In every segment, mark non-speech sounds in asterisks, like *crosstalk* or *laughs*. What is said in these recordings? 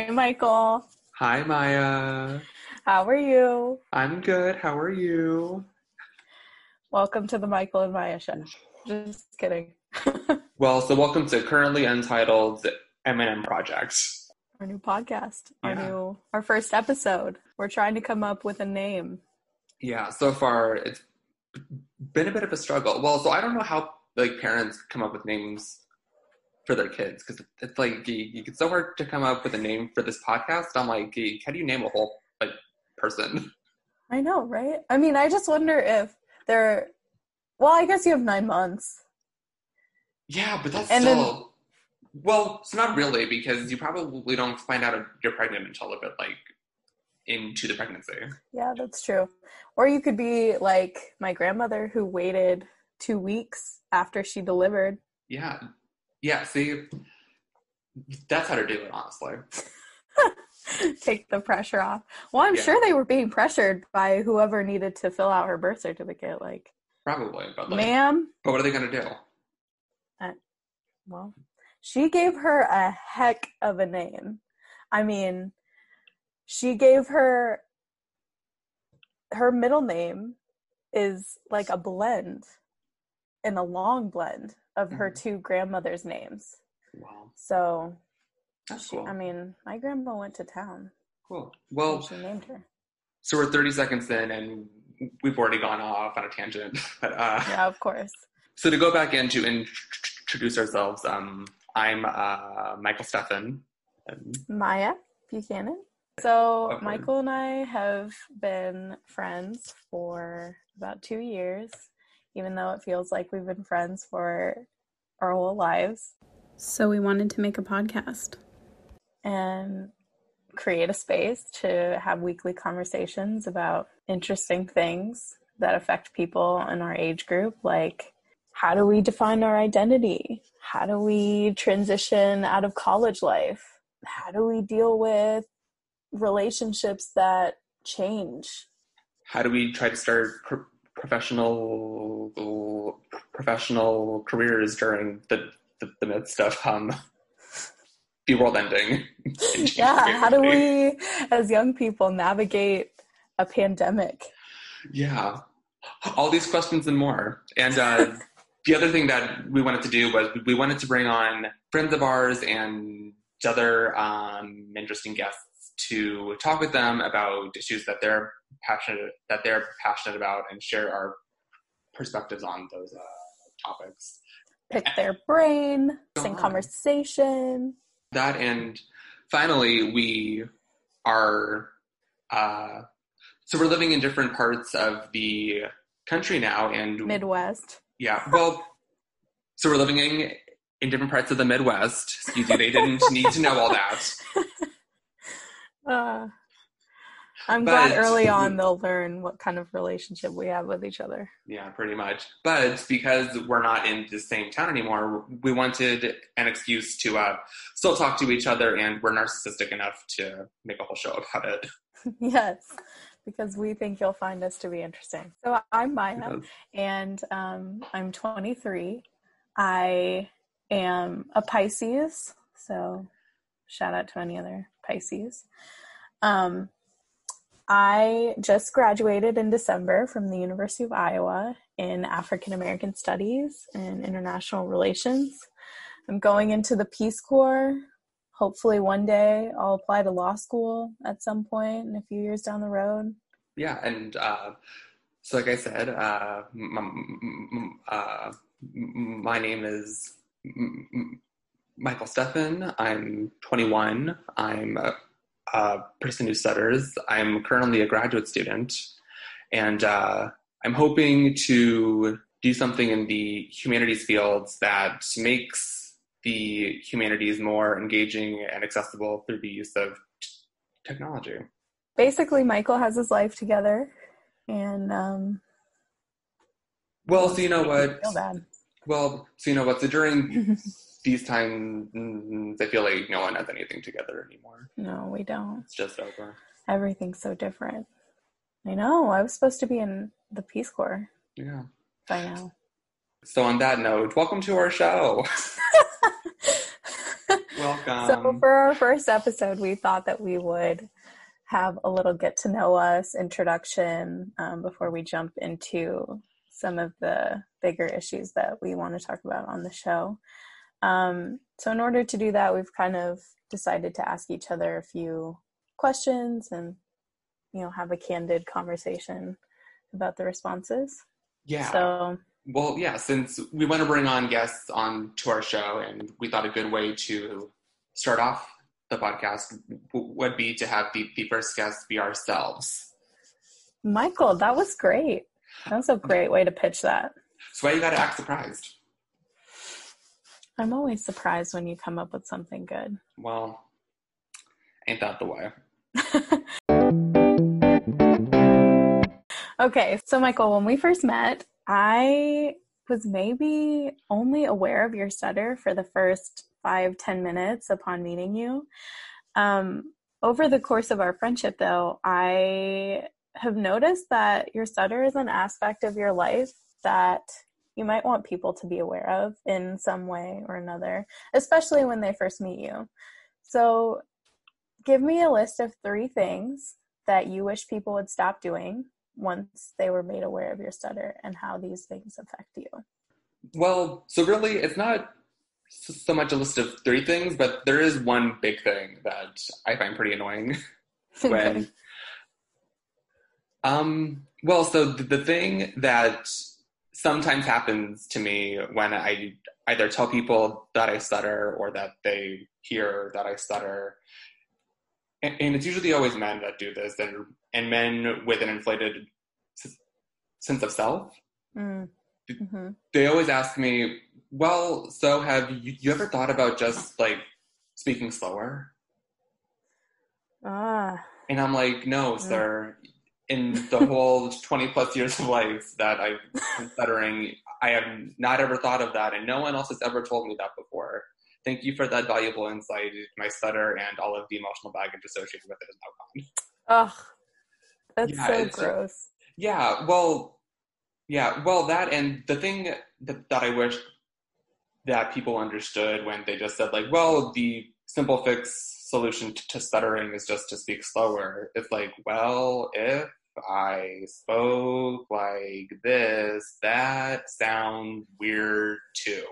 Hi, Michael. Hi, Maya. How are you? I'm good. How are you? Welcome to the Michael and Maya show. Just kidding. *laughs* well, so welcome to currently untitled M&M Project. Our new podcast. Our Yeah. new our first episode. We're trying to come up with a name. Yeah, so far it's been a bit of a struggle. Well, so I don't know how like parents come up with names for their kids because it's like you, you, it's so hard to come up with a name for this podcast. I'm like, how do you name a whole like person? *laughs* I know, right? I mean, I just wonder if they're well, I guess you have nine months. Yeah, but that's And then- still well, it's not really because you probably don't find out you're pregnant until a bit like into the pregnancy. Yeah, that's true. Or you could be like my grandmother who waited two weeks after she delivered. Yeah, yeah. See, that's how to do it, honestly. *laughs* Take the pressure off. Well, I'm Yeah. sure they were being pressured by whoever needed to fill out her birth certificate. Like, Probably, but like, ma'am, but what are they gonna do? Uh, well, she gave her a heck of a name. I mean, she gave her her middle name is like a blend and a long blend of her Mhm. two grandmothers' names. Wow, So, that's she, cool. I mean, my grandma went to town. cool. Well, she named her. so we're 30 seconds in, and we've already gone off on a tangent. *laughs* But uh, Yeah, of course. so to go back in to introduce ourselves, um, I'm uh, Michael Steffen. And Maya Buchanan. So Okay. Michael and I have been friends for about two years, even though it feels like we've been friends for our whole lives, So we wanted to make a podcast. and create a space to have weekly conversations about interesting things that affect people in our age group, like how do we define our identity? How do we transition out of college life? How do we deal with relationships that change? how do we try to start pro- professional professional careers during the, the, the midst of um, the world ending? *laughs* Yeah, how do we, as young people, navigate a pandemic? Yeah, all these questions and more. And uh, *laughs* the other thing that we wanted to do was we wanted to bring on friends of ours and other um, interesting guests to talk with them about issues that they're passionate that they're passionate about and share our perspectives on those uh, topics. Pick their brain, on. conversation. That and finally, we are uh, so we're living in different parts of the country now, and Midwest. Yeah, well, so we're living in in different parts of the Midwest. Excuse me, they didn't need to know all that. *laughs* Uh, I'm But- glad early on they'll learn what kind of relationship we have with each other. Yeah, pretty much. But because we're not in the same town anymore, we wanted an excuse to uh, still talk to each other, and we're narcissistic enough to make a whole show about it. *laughs* *laughs* yes, because we think you'll find us to be interesting. So I'm Maya. Because- and um, I'm 23. I am a Pisces, so shout out to any other Pisces. Um, I just graduated in December from the University of Iowa in African American Studies and International Relations. I'm going into the Peace Corps. Hopefully, one day I'll apply to law school at some point in a few years down the road. Yeah, and uh, so like I said, uh, m- m- uh, my name is m- Michael Steffen. I'm 21. I'm a, a person who stutters. I'm currently a graduate student, and uh, I'm hoping to do something in the humanities fields that makes the humanities more engaging and accessible through the use of t- technology. Basically, Michael has his life together, and um, Well, so you know what? Feel bad. Well, so you know what? So during *laughs* these times, I feel like no one has anything together anymore. No, we don't. It's just over. Everything's so different. I know. I was supposed to be in the Peace Corps Yeah. by now. So on that note, welcome to our show. *laughs* Welcome. So, for our first episode, we thought that we would have a little get to know us introduction um, before we jump into some of the bigger issues that we want to talk about on the show. Um, so, in order to do that, we've kind of decided to ask each other a few questions and, you know, have a candid conversation about the responses. yeah. So, Well, yeah, since we want to bring on guests on to our show, and we thought a good way to start off the podcast would be to have the, the first guest be ourselves. Michael, that was great. That was a great way to pitch that. So why you gotta act surprised? I'm always surprised when you come up with something good. Well, ain't that the way? *laughs* Okay, so Michael, when we first met, I was maybe only aware of your stutter for the first five, ten minutes upon meeting you. Um, over the course of our friendship, though, I have noticed that your stutter is an aspect of your life that you might want people to be aware of in some way or another, especially when they first meet you. So, give me a list of three things that you wish people would stop doing once they were made aware of your stutter and how these things affect you. Well, so really, it's not so much a list of three things, but there is one big thing that I find pretty annoying. *laughs* when um well so the, the thing that sometimes happens to me when i either tell people that i stutter or that they hear that i stutter and, and it's usually always men that do this and and men with an inflated s- sense of self Mm. Mhm. they always ask me well so have you, you ever thought about just like speaking slower Ah, And I'm like, no, Mm. sir. In the whole 20 plus years of life that I've been stuttering, I have not ever thought of that, and no one else has ever told me that before. Thank you for that valuable insight. My stutter and all of the emotional baggage associated with it is now gone. ugh, that's Yeah, so gross. Yeah, well, yeah, well, that and the thing that, that I wish that people understood when they just said, like, well, the simple fix solution to stuttering is just to speak slower. It's like, well, if I spoke like this, that sounds weird too.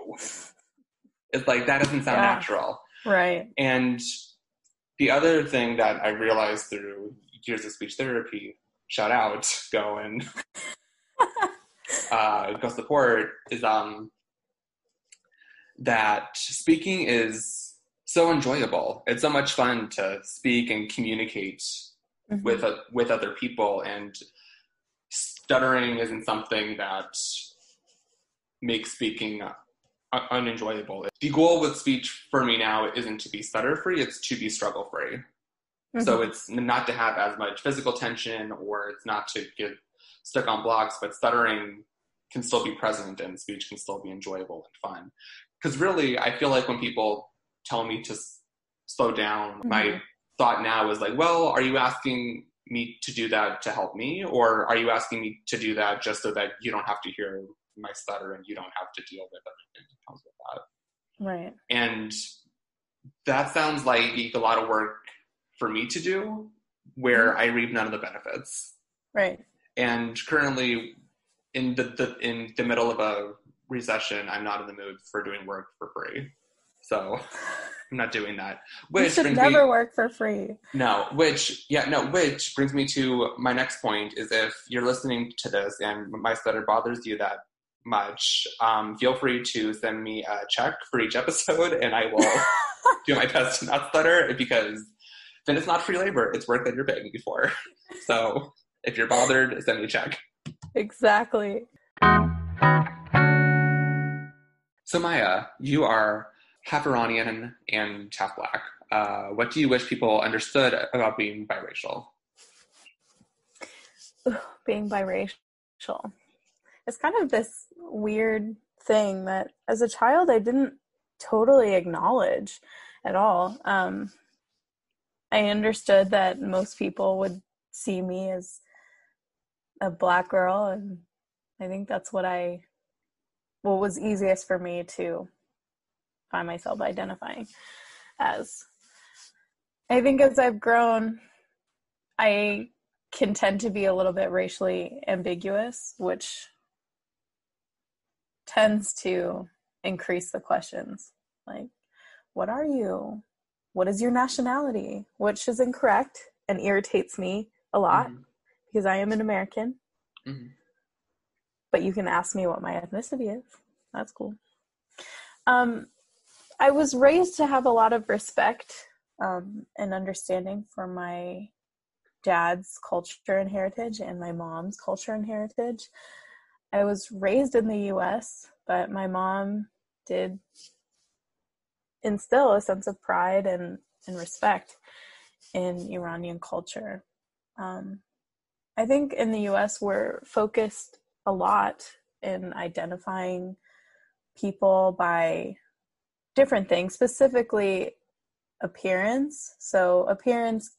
It's like, that doesn't sound Yeah. natural. Right. And the other thing that I realized through years of speech therapy, shout out, *laughs* go and uh, go support, is um that speaking is so enjoyable. It's so much fun to speak and communicate Mhm. with uh, with other people, and stuttering isn't something that makes speaking uh, unenjoyable. The goal with speech for me now isn't to be stutter free; it's to be struggle free. So Mhm. it's not to have as much physical tension, or it's not to get stuck on blocks. But stuttering can still be present, and speech can still be enjoyable and fun. Because really, I feel like when people tell me to s- slow down, my Mhm. Thought now is like, well, are you asking me to do that to help me, or are you asking me to do that just so that you don't have to hear my stutter and you don't have to deal with everything that comes with that? right. And that sounds like a lot of work for me to do, where mm-hmm. I reap none of the benefits. Right. And currently, in the, the in the middle of a recession, I'm not in the mood for doing work for free. So *laughs* I'm not doing that. You Which should never me work for free. no, which yeah, no, which brings me to my next point is if you're listening to this and my stutter bothers you that much, um, feel free to send me a check for each episode and I will *laughs* do my best to not stutter because then it's not free labor. It's work that you're paying me for. So if you're bothered, send me a check. Exactly. So Maya, you are half Iranian and half black. Uh, what do you wish people understood about being biracial? being biracial. It's kind of this weird thing that as a child I didn't totally acknowledge at all. Um, I understood that most people would see me as a black girl, and I think that's what I, what was easiest for me to find myself identifying. as. I think as I've grown, I can tend to be a little bit racially ambiguous, which tends to increase the questions. Like, what are you? What is your nationality? Which is incorrect and irritates me a lot mm-hmm. because I am an American. Mm-hmm. But you can ask me what my ethnicity is. That's cool. Um, I was raised to have a lot of respect um, and understanding for my dad's culture and heritage and my mom's culture and heritage. I was raised in the US, but my mom did instill a sense of pride and, and respect in Iranian culture. Um, I think in the US, we're focused a lot in identifying people by different things, specifically appearance. So, appearance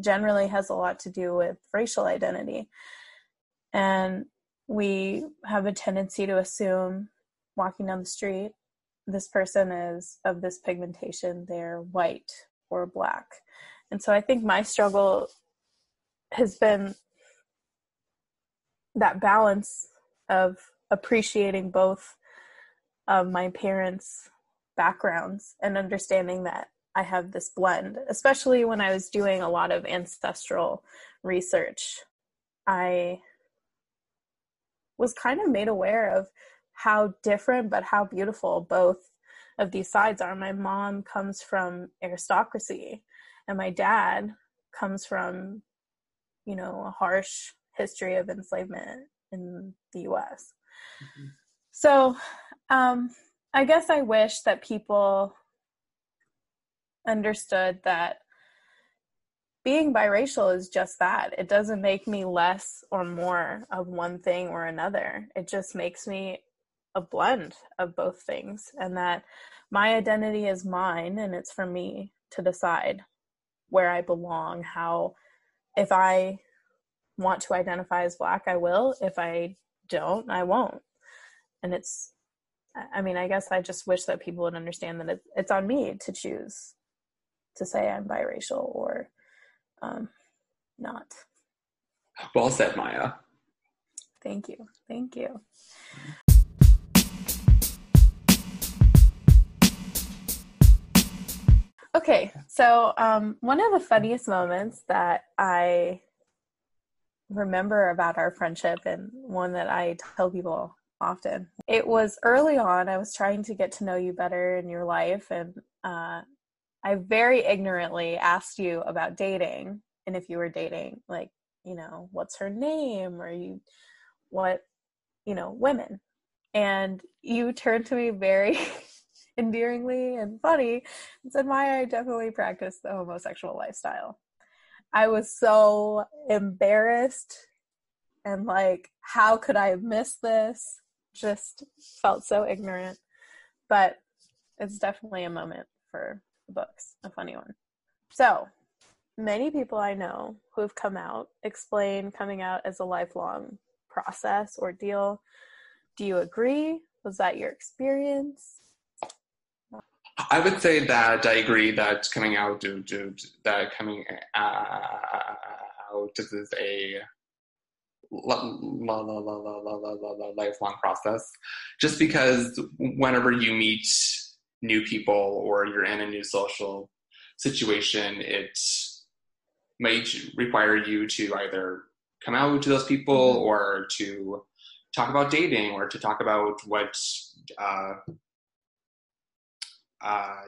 generally has a lot to do with racial identity. And we have a tendency to assume walking down the street, this person is of this pigmentation, they're white or black. And so I think my struggle has been that balance of appreciating both of my parents' backgrounds and understanding that I have this blend, especially when I was doing a lot of ancestral research. I was kind of made aware of how different but how beautiful both of these sides are. My mom comes from aristocracy, and my dad comes from, you know, a harsh history of enslavement in the US. Mm-hmm. So, um, I guess I wish that people understood that being biracial is just that. It doesn't make me less or more of one thing or another. It just makes me a blend of both things, and that my identity is mine and it's for me to decide where I belong, how, if I want to identify as black, I will. If I don't, I won't. And it's, I mean, I guess I just wish that people would understand that it's, it's on me to choose to say I'm biracial or um, not. Well said, Maya. Thank you. Thank you. Okay, so um, one of the funniest moments that I remember about our friendship, and one that I tell people often, it was early on. I was trying to get to know you better in your life, and uh, I very ignorantly asked you about dating and if you were dating, like, you know, what's her name or you, what, you know, women. And you turned to me very *laughs* endearingly and funny and said, Maya, I definitely practice the homosexual lifestyle. I was so embarrassed and like, how could I have missed this? Just felt so ignorant. But it's definitely a moment for books, a funny one. So, many people I know who have come out explain coming out as a lifelong process or deal. Do you agree? Was that your experience? I would say that I agree that coming out, that coming uh, out is a lifelong process. Just because whenever you meet new people or you're in a new social situation, it might require you to either come out to those people mm-hmm. or to talk about dating or to talk about what uh, uh,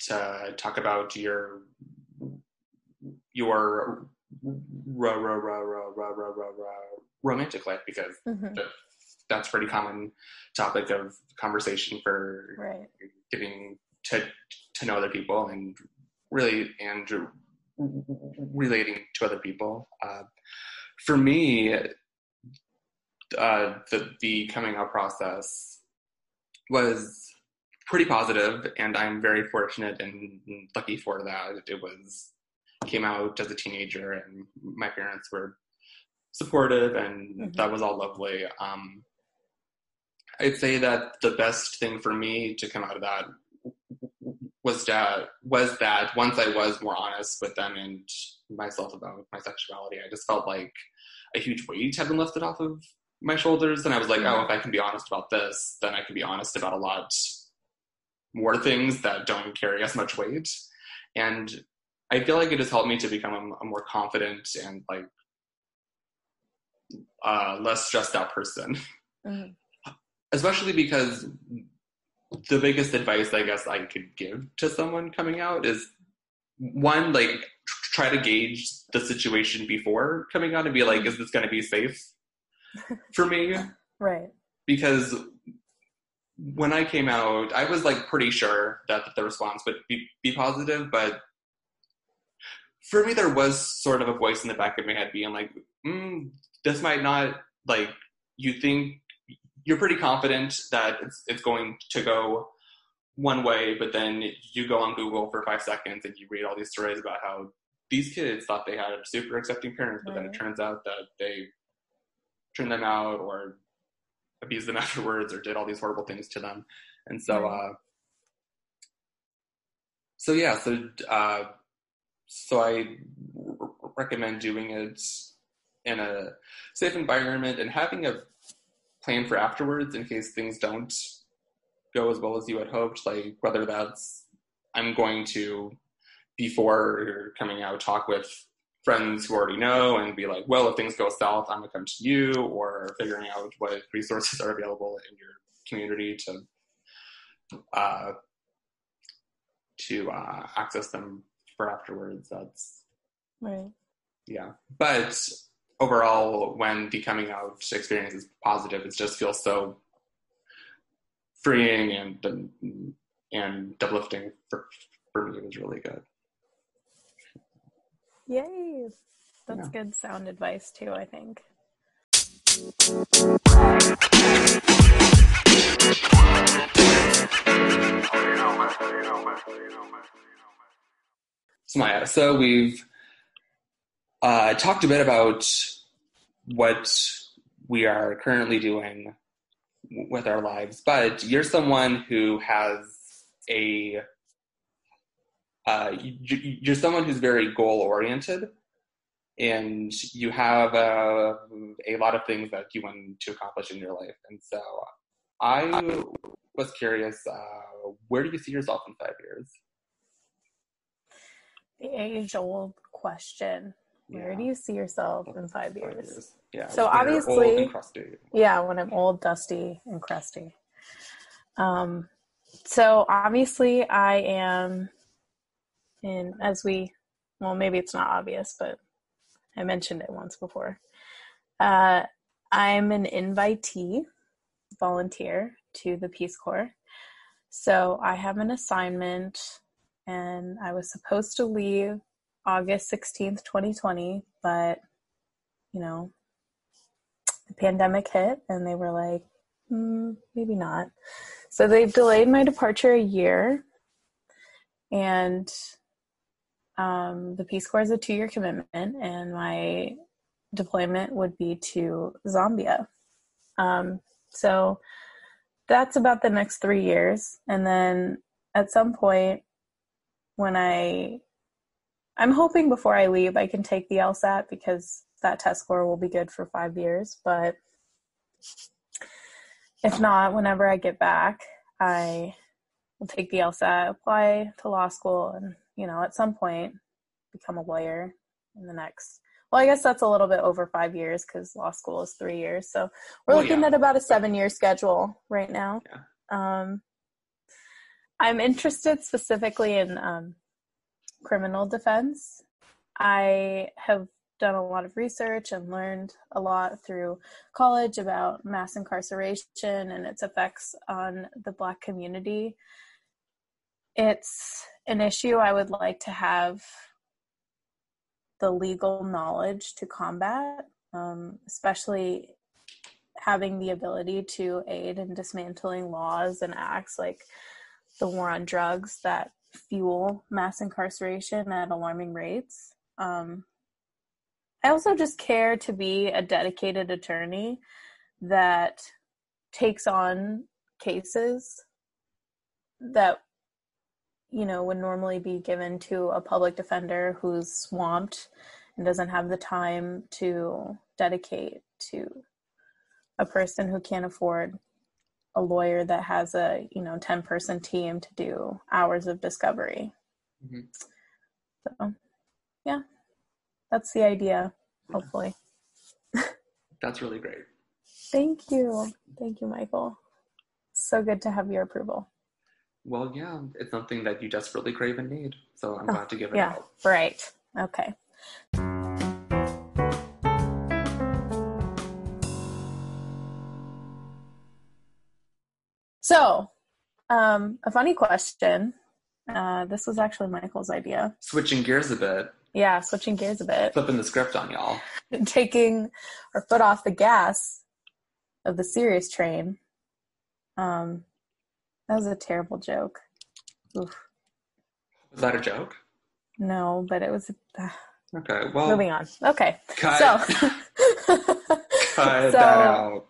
to talk about your your romantic life because mm-hmm. that's pretty common topic of conversation for right getting to to know other people and really and relating to other people. Uh, for me, uh, the the coming out process was pretty positive, and I'm very fortunate and lucky for that. It was came out as a teenager, and my parents were supportive, and mm-hmm. that was all lovely. Um, I'd say that the best thing for me to come out of that was that was that once I was more honest with them and myself about my sexuality, I just felt like a huge weight had been lifted off of my shoulders, and I was like, oh, if I can be honest about this, then I can be honest about a lot more things that don't carry as much weight, and I feel like it has helped me to become a, a more confident and like uh, less stressed out person. Mm-hmm. Especially because the biggest advice I guess I could give to someone coming out is one, like try to gauge the situation before coming out and be like, is this going to be safe *laughs* for me? right. Because when I came out, I was like pretty sure that the response would be, be positive, but for me, there was sort of a voice in the back of my head being like, mm, this might not, like, you think you're pretty confident that it's, it's going to go one way, but then you go on Google for five seconds and you read all these stories about how these kids thought they had super accepting parents, but right. then it turns out that they turned them out or abused them *laughs* afterwards or did all these horrible things to them. And so, right. uh, so yeah, so, uh, so I recommend doing it in a safe environment and having a plan for afterwards in case things don't go as well as you had hoped. Like whether that's I'm going to before coming out talk with friends who already know and be like, well, if things go south, I'm gonna come to you, or figuring out what resources are available in your community to uh, to uh, access them for afterwards. That's right. Yeah, but overall, when the coming out experience is positive, it just feels so freeing and and uplifting for for me. It was really good. Yay! That's yeah. good sound advice too. I think. So Maya, so we've uh, talked a bit about what we are currently doing with our lives, but you're someone who has a uh, you're someone who's very goal oriented and you have uh, a lot of things that you want to accomplish in your life. And so I was curious, uh, where do you see yourself in five years? The age old question. Where yeah. do you see yourself in five years? Five years. Yeah. So obviously, yeah, when I'm old, dusty, and crusty. Um, so obviously, I am in as we, well, maybe it's not obvious, but I mentioned it once before. Uh, I'm an invitee, volunteer to the Peace Corps. So I have an assignment, and I was supposed to leave August 16th, 2020, but you know, the pandemic hit and they were like, mm, maybe not. So they've delayed my departure a year. And um, the Peace Corps is a two year commitment, and my deployment would be to Zambia. Um, so that's about the next three years. And then at some point, when I I'm hoping before I leave I can take the LSAT because that test score will be good for five years. But if not, whenever I get back, I will take the LSAT, apply to law school, and you know, at some point, become a lawyer in the next. Well, I guess that's a little bit over five years because law school is three years. So we're well, looking yeah. at about a seven-year schedule right now. Yeah. Um, I'm interested specifically in um, criminal defense. I have done a lot of research and learned a lot through college about mass incarceration and its effects on the Black community. It's an issue I would like to have the legal knowledge to combat, um, especially having the ability to aid in dismantling laws and acts like the war on drugs that fuel mass incarceration at alarming rates. Um, I also just care to be a dedicated attorney that takes on cases that you know, would normally be given to a public defender who's swamped and doesn't have the time to dedicate to a person who can't afford a lawyer that has a you know 10 person team to do hours of discovery Mhm. so yeah that's the idea hopefully *laughs* That's really great. thank you thank you michael so good to have your approval Well, yeah, it's something that you desperately crave and need. So I'm Oh, glad to give it yeah out. right okay so um a funny question uh this was actually michael's idea Switching gears a bit, yeah switching gears a bit flipping the script on y'all. *laughs* taking our foot off the gas of the serious train um that was a terrible joke Oof. Was that a joke? no but it was uh, Okay, well, moving on okay cut, so *laughs* cut *laughs* so- that out.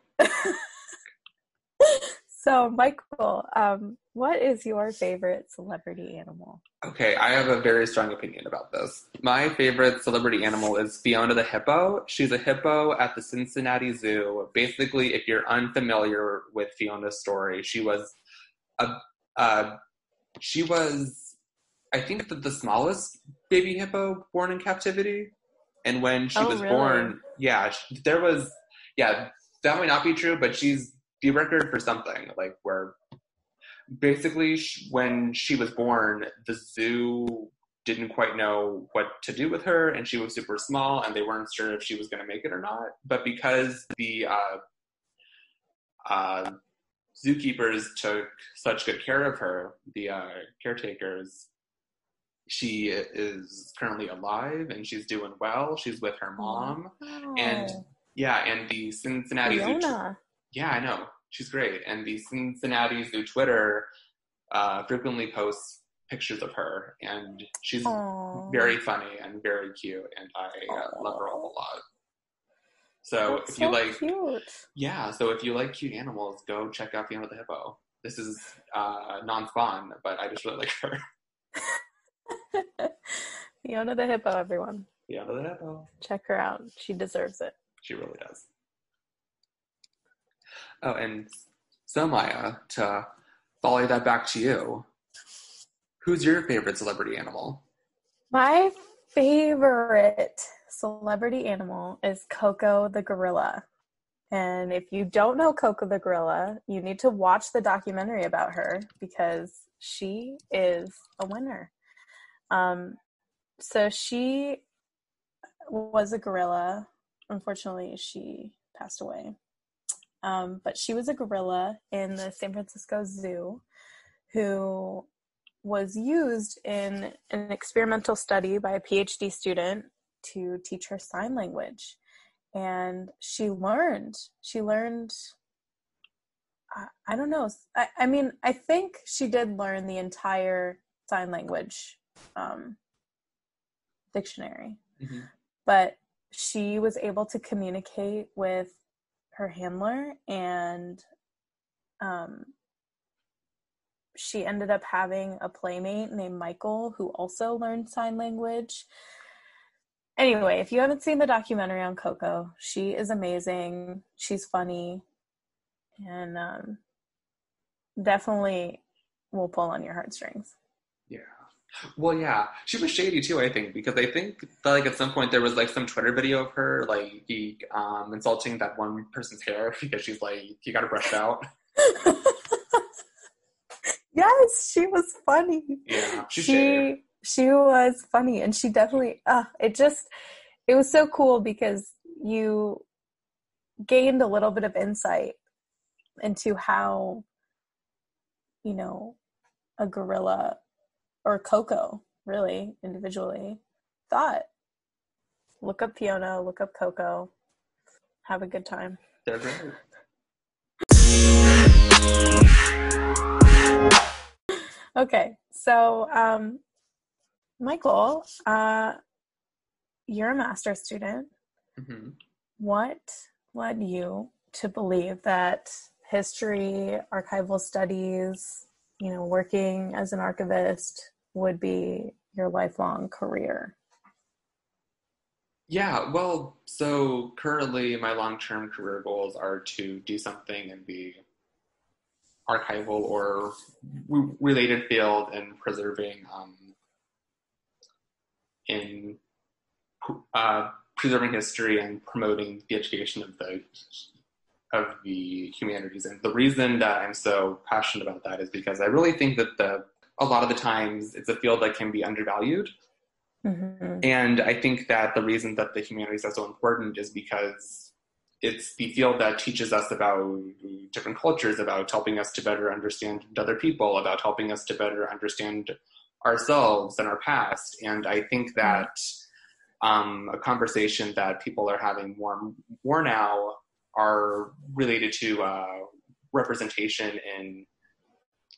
So michael um what is your favorite celebrity animal Okay, I have a very strong opinion about this. My favorite celebrity animal is Fiona the hippo. She's a hippo at the Cincinnati Zoo. Basically, if you're unfamiliar with Fiona's story, she was a uh, she was I think the, the smallest baby hippo born in captivity. And when she Oh, was really? born, yeah, there was yeah, that might not be true, but she's the record for something like where basically when she was born the zoo didn't quite know what to do with her and she was super small and they weren't sure if she was going to make it or not. But because the uh, uh, zookeepers took such good care of her the uh, caretakers she is currently alive and she's doing well. She's with her mom. And Oh, yeah and the cincinnati zoo Fiona. Yeah, I know. She's great. And the Cincinnati Zoo Twitter uh, frequently posts pictures of her, and she's Aw. very funny and very cute, and I uh, love her a lot. So That's if you so like, cute. yeah, so if you like cute animals, go check out Fiona the Hippo. This is uh, non-spawn, but I just really like her. *laughs* *laughs* Fiona the hippo, everyone. Fiona the Hippo. Check her out. She deserves it. She really does. Oh, and so Maya, to volley that back to you, who's your favorite celebrity animal? My favorite celebrity animal is Koko the gorilla. And if you don't know Koko the gorilla, you need to watch the documentary about her because she is a winner. Um, so she was a gorilla. Unfortunately, she passed away. Um, but she was a gorilla in the San Francisco Zoo who was used in an experimental study by a PhD student to teach her sign language. And she learned, she learned, I, I don't know, I, I mean, I think she did learn the entire sign language um, dictionary, Mhm. but she was able to communicate with her handler and um, she ended up having a playmate named Michael who also learned sign language. Anyway, if you haven't seen the documentary on Koko, she is amazing. She's funny and um, definitely will pull on your heartstrings. Well, yeah, she was shady too. I think because I think that, like at some point there was like some Twitter video of her like he, um, insulting that one person's hair *laughs* because she's like you got to brush it out. *laughs* yes, she was funny. Yeah, shady. she she was funny and she definitely uh it just it was so cool because you gained a little bit of insight into how you know a gorilla or Koko really individually. Thought. Look up fiona look up Koko. Have a good time. They're great. okay so um michael uh you're a master's student. Hmm what led you to believe that history archival studies you know working as an archivist would be your lifelong career? Yeah, well, so currently my long term career goals are to do something in the archival or related field and preserving um, in uh, preserving history and promoting the education of the of the humanities. And the reason that I'm so passionate about that is because I really think that the a lot of the times it's a field that can be undervalued. Mm-hmm. And I think that the reason that the humanities are so important is because it's the field that teaches us about different cultures, about helping us to better understand other people, about helping us to better understand ourselves and our past. And I think mm-hmm. that um, a conversation that people are having more more now are related to uh, representation in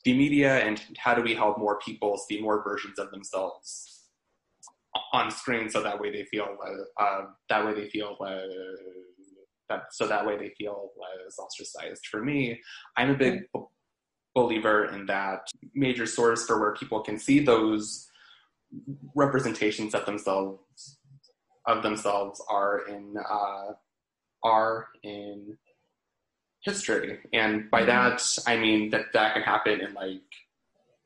the media and how do we help more people see more versions of themselves on screen so that way they feel uh, uh, that way they feel uh, that so that way they feel less ostracized. For me i'm a big b- believer in that major source for where people can see those representations of themselves of themselves are in uh, are in history. And by mm-hmm. that, I mean that that can happen in like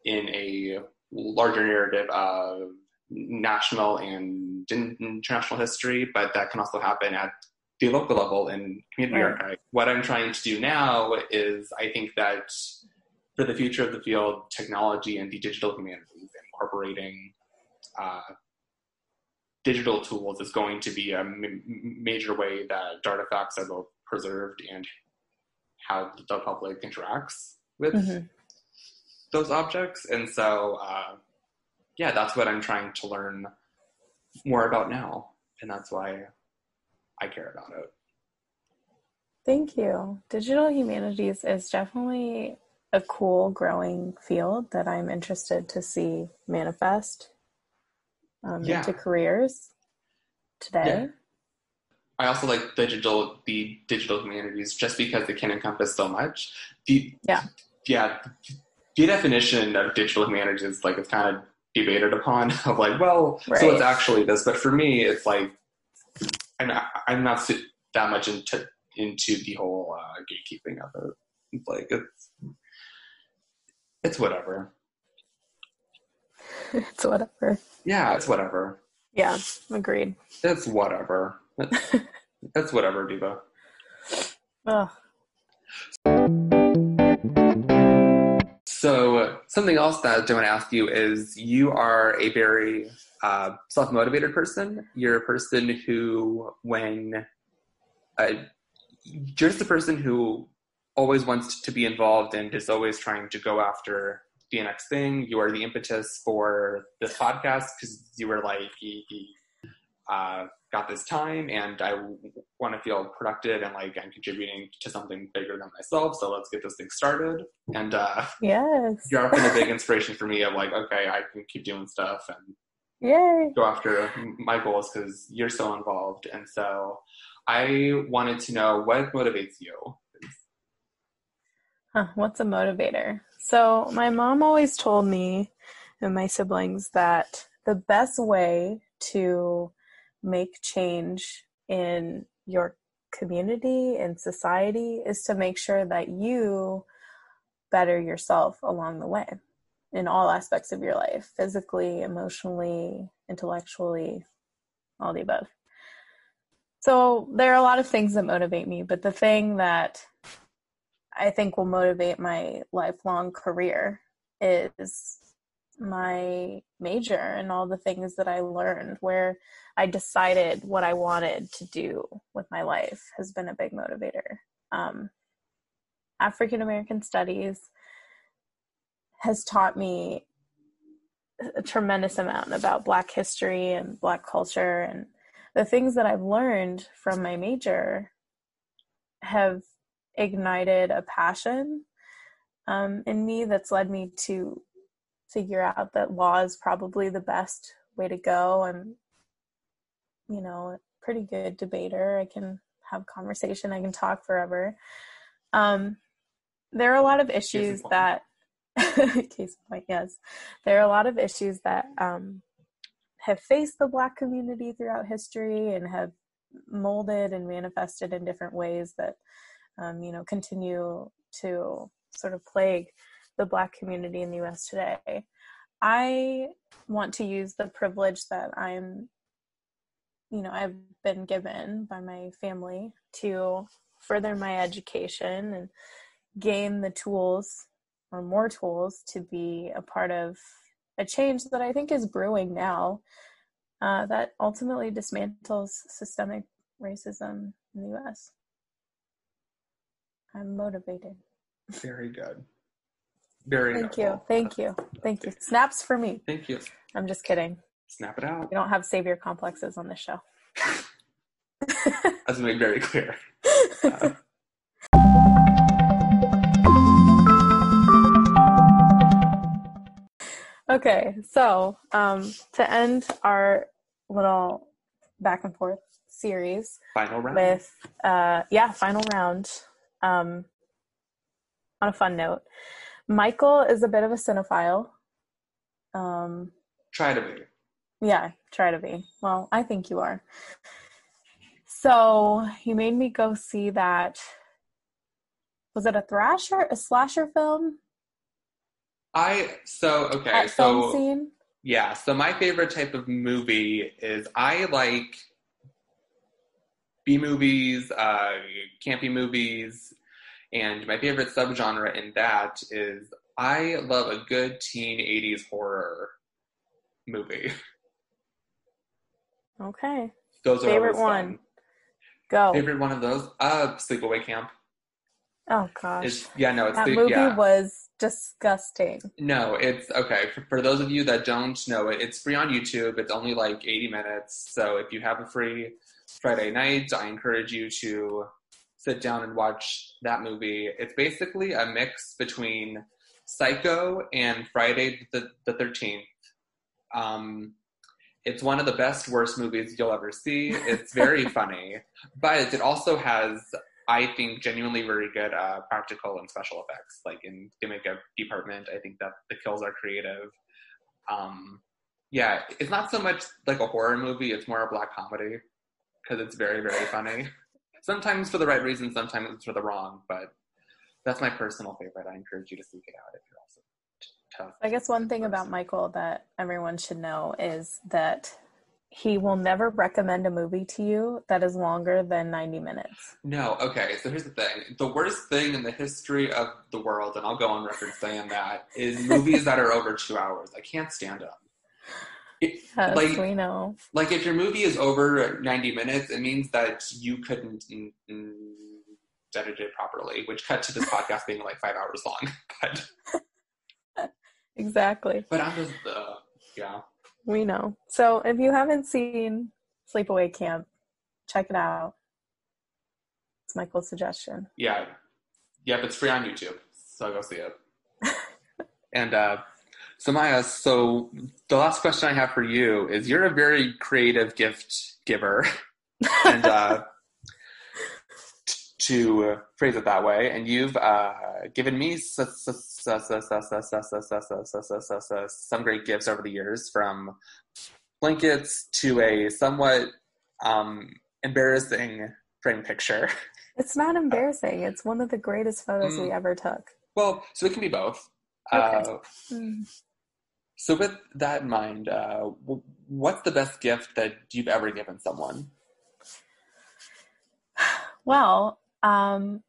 in a larger narrative of national and international history, but that can also happen at the local level in community right. archive. What I'm trying to do now is I think that for the future of the field, technology and the digital humanities, incorporating uh, digital tools is going to be a m- major way that artifacts are both preserved and how the public interacts with mm-hmm. those objects. And so, uh, yeah, that's what I'm trying to learn more about now. And that's why I care about it. Thank you. Digital humanities is definitely a cool growing field that I'm interested to see manifest um, yeah. into careers today. Yeah. I also like digital the digital humanities just because it can encompass so much. The yeah yeah the definition of digital humanities is like it's kind of debated upon *laughs* of like well right. so it's actually this but for me it's like I'm not, I'm not that much into into the whole uh, gatekeeping of it. It's like it's it's whatever. *laughs* it's whatever. Yeah, it's whatever. Yeah, agreed. It's whatever. It's, whatever, Diva. Oh. So, something else that I want to ask you is you are a very uh, self motivated person. You're a person who, when uh, you're just a person who always wants to be involved and is always trying to go after the next thing. You are the impetus for this podcast because you were like, uh, got this time and I want to feel productive and like I'm contributing to something bigger than myself. So let's get this thing started. And uh, yes, you're been a big *laughs* inspiration for me of like, okay, I can keep doing stuff and Yay. go after my goals because you're so involved. And so I wanted to know what motivates you. Huh, what's a motivator? So, my mom always told me and my siblings that the best way to make change in your community and society is to make sure that you better yourself along the way in all aspects of your life physically, emotionally, intellectually, all the above. So, there are a lot of things that motivate me, but the thing that I think will motivate my lifelong career is my major and all the things that I learned where I decided what I wanted to do with my life has been a big motivator. Um, African American studies has taught me a tremendous amount about Black history and Black culture. And the things that I've learned from my major have ignited a passion um, in me that's led me to figure out that law is probably the best way to go. I'm, you know, a pretty good debater. I can have conversation. I can talk forever. Um, there are a lot of issues that *laughs* Case in point, yes. There are a lot of issues that um, have faced the Black community throughout history and have molded and manifested in different ways that, um, you know, continue to sort of plague the Black community in the US today. I want to use the privilege that I'm, you know, I've been given by my family to further my education and gain the tools or more tools to be a part of a change that I think is brewing now uh, that ultimately dismantles systemic racism in the US. I'm motivated. Very good. Very Thank you. Thank you. Thank you. Snaps for me. Thank you. I'm just kidding. Snap it out. We don't have savior complexes on this show. As made very clear. Uh, Okay, so um, to end our little back and forth series final round. with, uh, yeah, final round. Um, on a fun note, Michael is a bit of a cinephile. Um, Try to be. yeah, try to be. Well, I think you are. So you made me go see that. Was it a thrasher, a slasher film? I so okay. At film So scene? yeah. So my favorite type of movie is I like B movies, uh, campy movies, and my favorite subgenre in that is I love a good teen '80s horror movie. Okay. Those are Favorite always fun. one. Go. Favorite one of those? Uh, Sleepaway Camp. Oh gosh. Is yeah, no, it's that the, movie yeah. was disgusting. No, it's okay. For, for those of you that don't know it, it's free on YouTube. It's only like 80 minutes. So if you have a free Friday night, I encourage you to sit down and watch that movie. It's basically a mix between Psycho and Friday the, the 13th. Um, it's one of the best, worst movies you'll ever see. It's very *laughs* funny, but it also has I think genuinely very good uh, practical and special effects. Like in the makeup department, I think that the kills are creative. Um, yeah, it's not so much like a horror movie; it's more a black comedy because it's very very funny. Sometimes for the right reason, sometimes it's for the wrong. But that's my personal favorite. I encourage you to seek it out if you're also tough. I guess one thing about Michael that everyone should know is that he will never recommend a movie to you that is longer than 90 minutes. No, okay, so here's the thing. The worst thing in the history of the world, and I'll go on record saying that, is movies that are over two hours. I can't stand them. It- Yes, like, we know. like, if your movie is over 90 minutes, it means that you couldn't mm, mm, edit it properly, which cut to this *laughs* podcast being like five hours long. *laughs* But, *laughs* Exactly. but I'm just, uh, yeah. We know. So if you haven't seen Sleepaway Camp, check it out. It's Michael's suggestion. Yeah. Yep, it's free on YouTube. So go see it. and uh so Maya, so the last question I have for you is: You're a very creative gift giver, and uh, t- to phrase it that way, and you've uh, given me some great gifts over the years, from blankets to a somewhat um, embarrassing frame picture. It's not embarrassing. It's one of the greatest photos mm. we ever took. Well, so it can be both. Okay. Uh, mm so, with that in mind, uh, what's the best gift that you've ever given someone? *sighs* Well, um,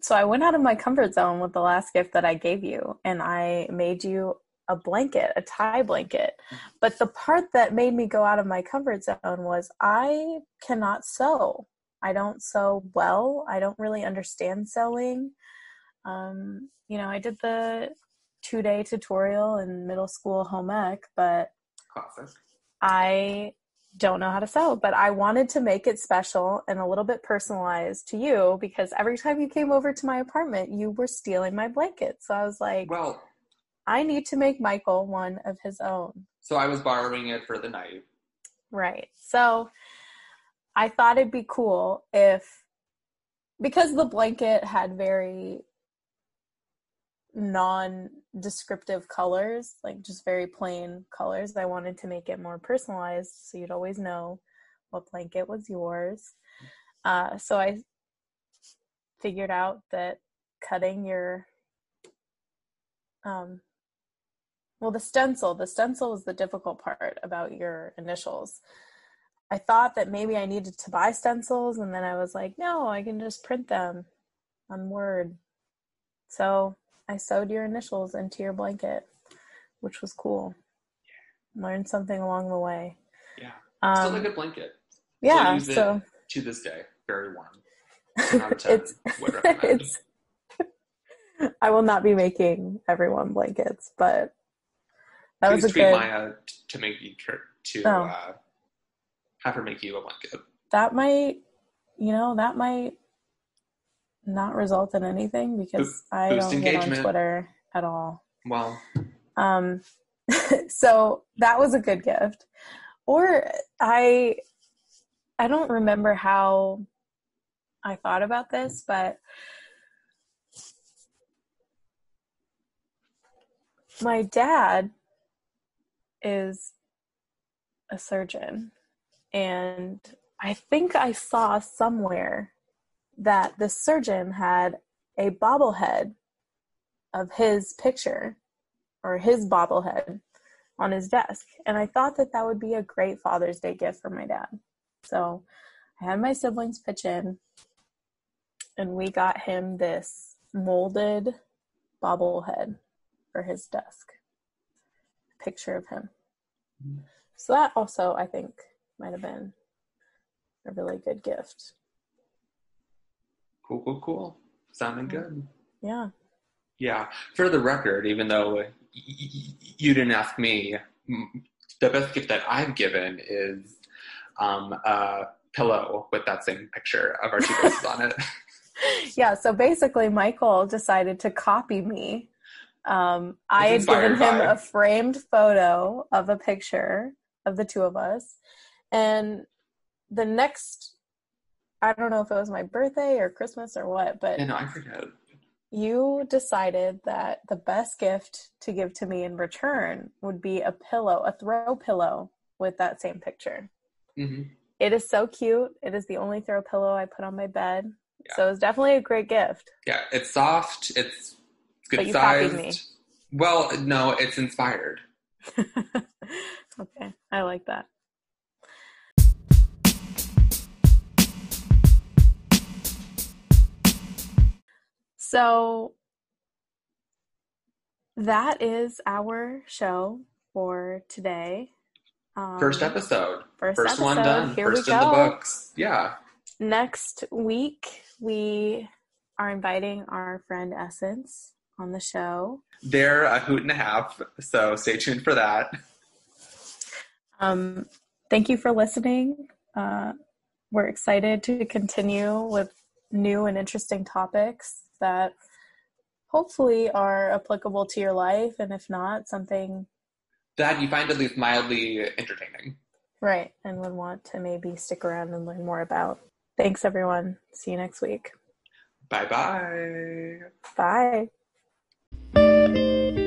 so I went out of my comfort zone with the last gift that I gave you, and I made you a blanket, a tie blanket. But the part that made me go out of my comfort zone was I cannot sew. I don't sew well. I don't really understand sewing. Um, you know, I did the two day tutorial in middle school home ec, but Classic. I don't know how to sew, but I wanted to make it special and a little bit personalized to you because every time you came over to my apartment, you were stealing my blanket. So I was like, Well, I need to make Michael one of his own. so I was borrowing it for the night. Right. So I thought it'd be cool if, because the blanket had very non-descriptive colors, like just very plain colors. I wanted to make it more personalized, so you'd always know what blanket was yours. Uh, so I figured out that cutting your um, well, the stencil, the stencil was the difficult part about your initials. I thought that maybe I needed to buy stencils, and then I was like, no, I can just print them on Word. So I sewed your initials into your blanket, which was cool. Learned something along the way. Yeah. Um, Still a good blanket. yeah, so to this day. Very warm. 10 out of 10 it's *laughs* it's I will not be making everyone blankets, but that Please was a tweet good Maya to make you to Oh. uh, have her make you a blanket. that might you know, that might not result in anything because Boost- I don't get on. Twitter at all. Well, Um, *laughs* so that was a good gift. Or I, I don't remember how I thought about this, but my dad is a surgeon, and I think I saw somewhere that the surgeon had a bobblehead of his picture or his bobblehead on his desk. And I thought that that would be a great Father's Day gift for my dad. So I had my siblings pitch in, and we got him this molded bobblehead for his desk. Picture of him. Mm-hmm. So that also, I think, might have been a really good gift. Cool, cool, cool. Sounding good. Yeah. Yeah. For the record, even though y- y- you didn't ask me, m- the best gift that I've given is um, a pillow with that same picture of our two *laughs* faces on it. yeah so basically michael decided to copy me um, i had given him by- a framed photo of a picture of the two of us and the next i don't know if it was my birthday or christmas or what but Yeah, no, I forget. you decided that the best gift to give to me in return would be a pillow a throw pillow with that same picture hmm it is so cute it is the only throw pillow i put on my bed Yeah. so it's definitely a great gift Yeah, it's soft. It's, good But you copied sized. me. Well, no, it's inspired. *laughs* okay, I like that. So that is our show for today. Um, First episode. First, First one done. Here First we in go. the books. Yeah. Next week, we are inviting our friend Essence on the show. They're a hoot and a half, so stay tuned for that. Um, thank you for listening. Uh, we're excited to continue with new and interesting topics that hopefully are applicable to your life, and if not, something That you find at least mildly entertaining. right and would want to maybe stick around and learn more about. Thanks, everyone. See you next week. Bye bye. Bye.